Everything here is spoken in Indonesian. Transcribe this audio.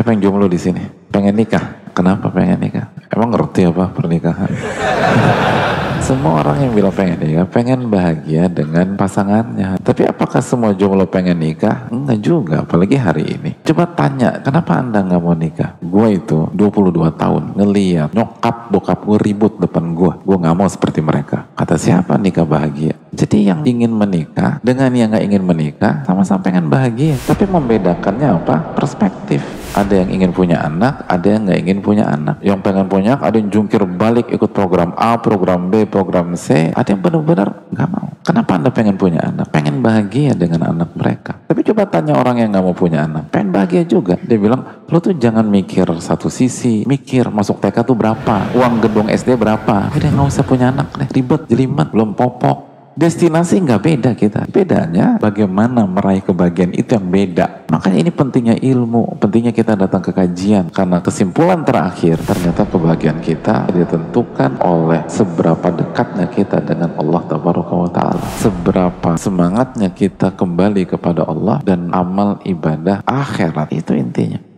Siapa yang jomblo di sini? Pengen nikah? Kenapa pengen nikah? Emang ngerti apa pernikahan? semua orang yang bilang pengen nikah pengen bahagia dengan pasangannya. Tapi apakah semua jomblo pengen nikah? Enggak juga, apalagi hari ini. Coba tanya, kenapa anda nggak mau nikah? Gue itu 22 tahun ngeliat nyokap bokap gue ribut depan gue. Gue nggak mau seperti mereka. Kata siapa nikah bahagia? Jadi yang ingin menikah dengan yang nggak ingin menikah sama-sama pengen bahagia. Tapi membedakannya apa? Perspektif. Ada yang ingin punya anak, ada yang nggak ingin punya anak. Yang pengen punya, ada yang jungkir balik ikut program A, program B, program C. Ada yang benar-benar nggak mau. Kenapa anda pengen punya anak? Pengen bahagia dengan anak mereka. Tapi coba tanya orang yang nggak mau punya anak, pengen bahagia juga. Dia bilang, lo tuh jangan mikir satu sisi, mikir masuk TK tuh berapa, uang gedung SD berapa. Udah nggak usah punya anak deh, ribet, jelimet, belum popok Destinasi nggak beda kita. Bedanya bagaimana meraih kebahagiaan itu yang beda. Makanya ini pentingnya ilmu, pentingnya kita datang ke kajian. Karena kesimpulan terakhir ternyata kebahagiaan kita ditentukan oleh seberapa dekatnya kita dengan Allah Taala. Seberapa semangatnya kita kembali kepada Allah dan amal ibadah akhirat. Itu intinya.